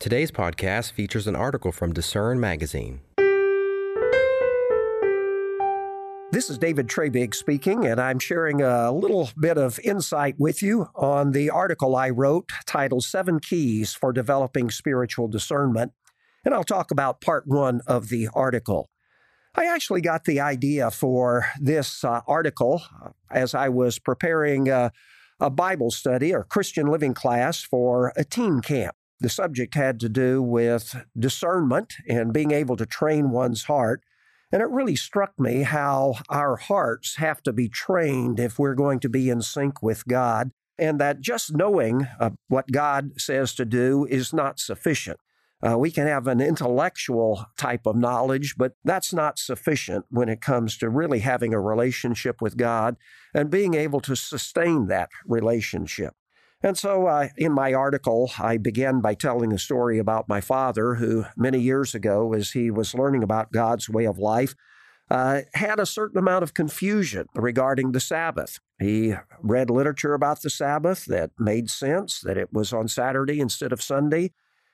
Today's podcast features an article from Discern Magazine. This is David Treybig speaking, and I'm sharing a little bit of insight with you on the article I wrote titled Seven Keys for Developing Spiritual Discernment. And I'll talk about part one of the article. I actually got the idea for this uh, article as I was preparing uh, a Bible study or Christian living class for a teen camp. The subject had to do with discernment and being able to train one's heart. And it really struck me how our hearts have to be trained if we're going to be in sync with God, and that just knowing uh, what God says to do is not sufficient. Uh, we can have an intellectual type of knowledge, but that's not sufficient when it comes to really having a relationship with God and being able to sustain that relationship. And so, uh, in my article, I began by telling a story about my father, who many years ago, as he was learning about God's way of life, uh, had a certain amount of confusion regarding the Sabbath. He read literature about the Sabbath that made sense, that it was on Saturday instead of Sunday.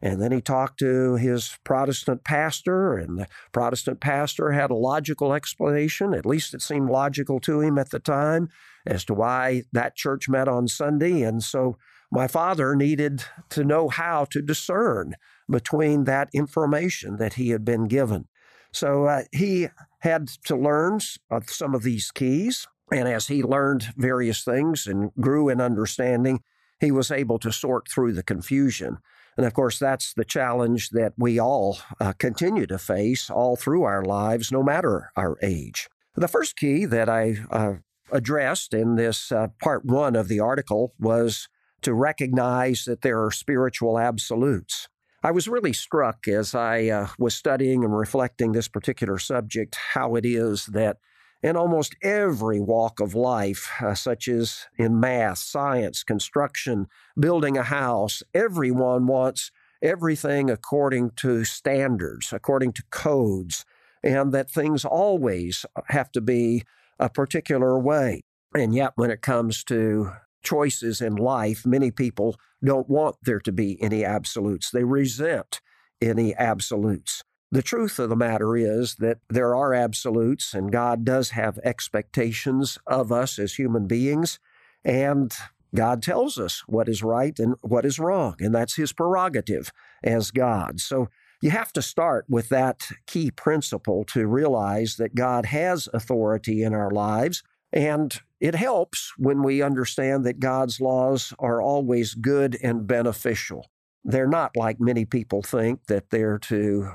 And then he talked to his Protestant pastor, and the Protestant pastor had a logical explanation, at least it seemed logical to him at the time, as to why that church met on Sunday. And so my father needed to know how to discern between that information that he had been given. So uh, he had to learn some of these keys. And as he learned various things and grew in understanding, he was able to sort through the confusion. And of course, that's the challenge that we all uh, continue to face all through our lives, no matter our age. The first key that I uh, addressed in this uh, part one of the article was to recognize that there are spiritual absolutes. I was really struck as I uh, was studying and reflecting this particular subject how it is that in almost every walk of life, uh, such as in math, science, construction, building a house. Everyone wants everything according to standards, according to codes, and that things always have to be a particular way. And yet, when it comes to choices in life, many people don't want there to be any absolutes. They resent any absolutes. The truth of the matter is that there are absolutes, and God does have expectations of us as human beings. And God tells us what is right and what is wrong, and that's His prerogative as God. So you have to start with that key principle to realize that God has authority in our lives. And it helps when we understand that God's laws are always good and beneficial. They're not like many people think that they're to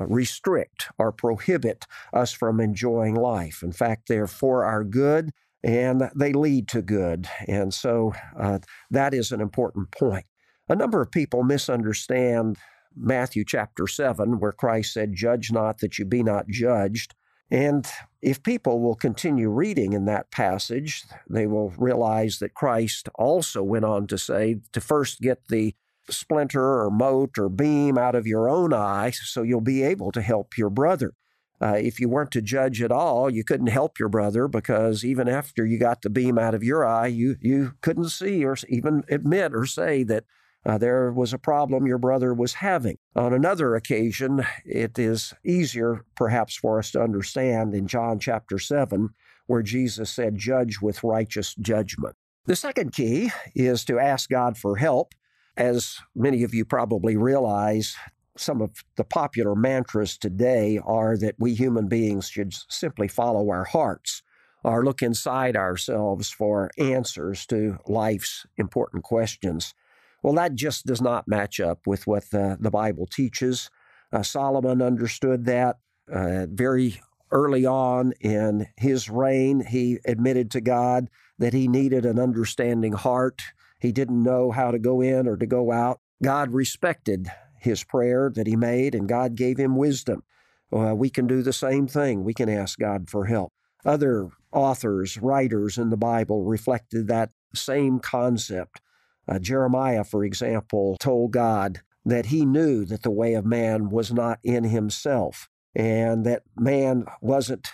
restrict or prohibit us from enjoying life. In fact, they're for our good and they lead to good. And so uh, that is an important point. A number of people misunderstand Matthew chapter 7, where Christ said, Judge not that you be not judged. And if people will continue reading in that passage, they will realize that Christ also went on to say to first get the splinter or mote or beam out of your own eye so you'll be able to help your brother. Uh, if you weren't to judge at all, you couldn't help your brother because even after you got the beam out of your eye, you, you couldn't see or even admit or say that uh, there was a problem your brother was having. On another occasion, it is easier perhaps for us to understand in John chapter 7, where Jesus said, Judge with righteous judgment. The second key is to ask God for help as many of you probably realize, some of the popular mantras today are that we human beings should simply follow our hearts or look inside ourselves for answers to life's important questions. Well, that just does not match up with what the, the Bible teaches. Uh, Solomon understood that uh, very early on in his reign. He admitted to God that he needed an understanding heart. He didn't know how to go in or to go out. God respected his prayer that he made, and God gave him wisdom. We can do the same thing. We can ask God for help. Other authors, writers in the Bible reflected that same concept. Uh, Jeremiah, for example, told God that he knew that the way of man was not in himself and that man wasn't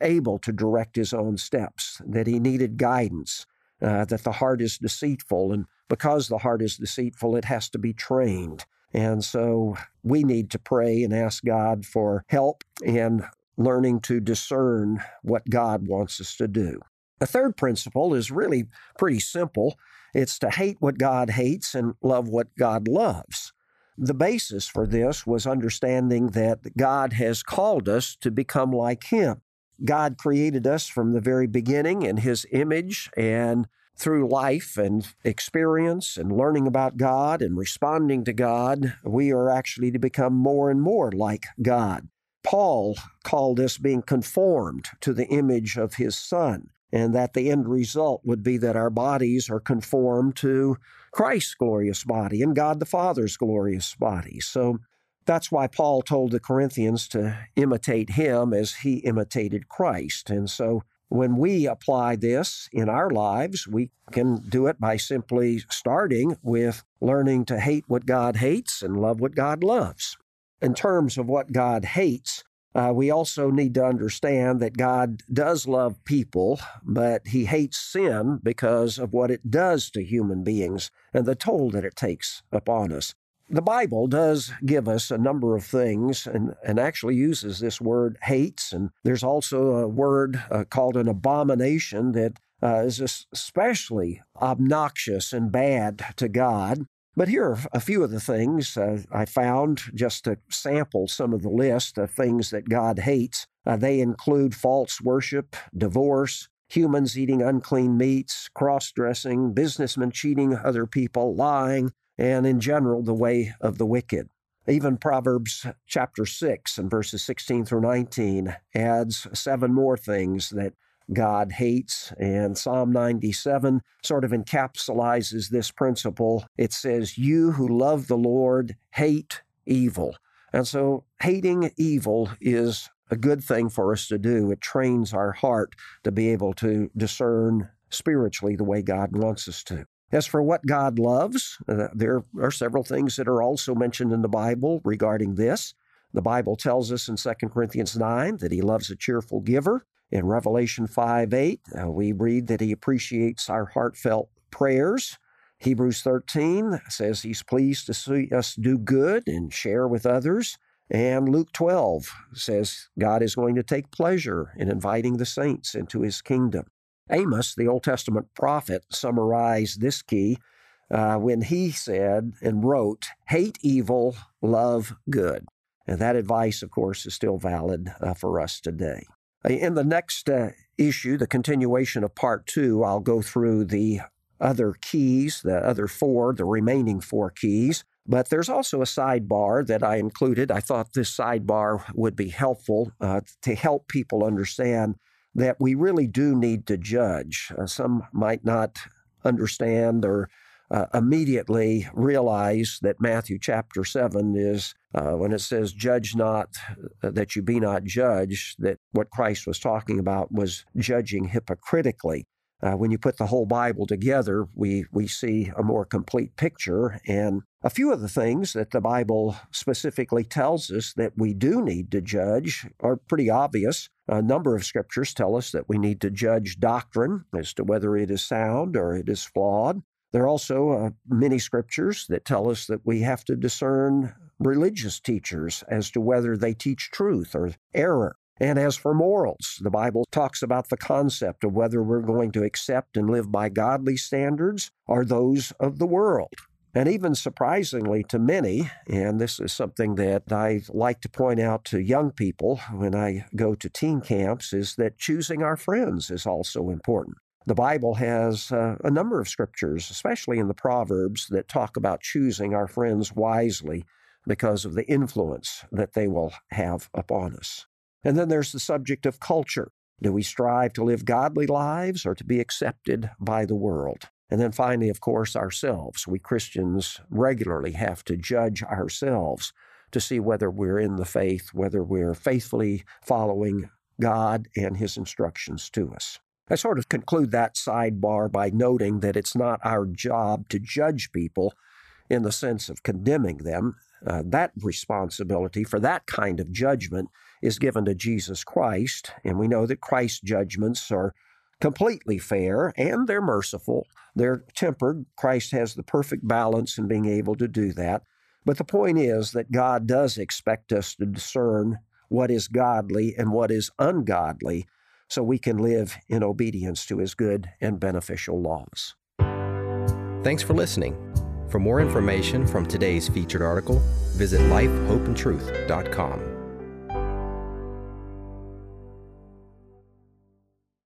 able to direct his own steps, that he needed guidance uh, that the heart is deceitful, and because the heart is deceitful, it has to be trained. And so we need to pray and ask God for help in learning to discern what God wants us to do. The third principle is really pretty simple it's to hate what God hates and love what God loves. The basis for this was understanding that God has called us to become like Him. God created us from the very beginning in His image, and through life and experience and learning about God and responding to God, we are actually to become more and more like God. Paul called this being conformed to the image of his Son, and that the end result would be that our bodies are conformed to Christ's glorious body and God the Father's glorious body. So that's why Paul told the Corinthians to imitate him as he imitated Christ. And so when we apply this in our lives, we can do it by simply starting with learning to hate what God hates and love what God loves. In terms of what God hates, uh, we also need to understand that God does love people, but He hates sin because of what it does to human beings and the toll that it takes upon us the Bible does give us a number of things and, and actually uses this word hates. And there's also a word uh, called an abomination that uh, is especially obnoxious and bad to God. But here are a few of the things uh, I found just to sample some of the list of things that God hates. Uh, they include false worship, divorce, humans eating unclean meats, cross dressing, businessmen cheating other people, lying, and in general, the way of the wicked. Even Proverbs chapter 6 and verses 16 through 19 adds seven more things that God hates. And Psalm 97 sort of encapsulates this principle. It says, You who love the Lord hate evil. And so, hating evil is a good thing for us to do. It trains our heart to be able to discern spiritually the way God wants us to. As for what God loves, uh, there are several things that are also mentioned in the Bible regarding this. The Bible tells us in 2 Corinthians 9 that he loves a cheerful giver. In Revelation 5 8, uh, we read that he appreciates our heartfelt prayers. Hebrews 13 says he's pleased to see us do good and share with others. And Luke 12 says God is going to take pleasure in inviting the saints into his kingdom. Amos, the Old Testament prophet, summarized this key uh, when he said and wrote, Hate evil, love good. And that advice, of course, is still valid uh, for us today. Uh, in the next uh, issue, the continuation of part two, I'll go through the other keys, the other four, the remaining four keys. But there's also a sidebar that I included. I thought this sidebar would be helpful uh, to help people understand that we really do need to judge. Uh, some might not understand or uh, immediately realize that Matthew chapter 7 is, uh, when it says, Judge not uh, that you be not judged, that what Christ was talking about was judging hypocritically. Uh, when you put the whole Bible together, we, we see a more complete picture. And a few of the things that the Bible specifically tells us that we do need to judge are pretty obvious. A number of scriptures tell us that we need to judge doctrine as to whether it is sound or it is flawed. There are also uh, many scriptures that tell us that we have to discern religious teachers as to whether they teach truth or error. And as for morals, the Bible talks about the concept of whether we're going to accept and live by godly standards or those of the world. And even surprisingly to many, and this is something that I like to point out to young people when I go to teen camps, is that choosing our friends is also important. The Bible has uh, a number of scriptures, especially in the Proverbs, that talk about choosing our friends wisely because of the influence that they will have upon us. And then there's the subject of culture. Do we strive to live godly lives or to be accepted by the world? And then finally, of course, ourselves. We Christians regularly have to judge ourselves to see whether we're in the faith, whether we're faithfully following God and His instructions to us. I sort of conclude that sidebar by noting that it's not our job to judge people in the sense of condemning them. Uh, that responsibility for that kind of judgment is given to Jesus Christ, and we know that Christ's judgments are completely fair and they're merciful. They're tempered. Christ has the perfect balance in being able to do that. But the point is that God does expect us to discern what is godly and what is ungodly so we can live in obedience to his good and beneficial laws. Thanks for listening. For more information from today's featured article, visit lifehopeandtruth.com.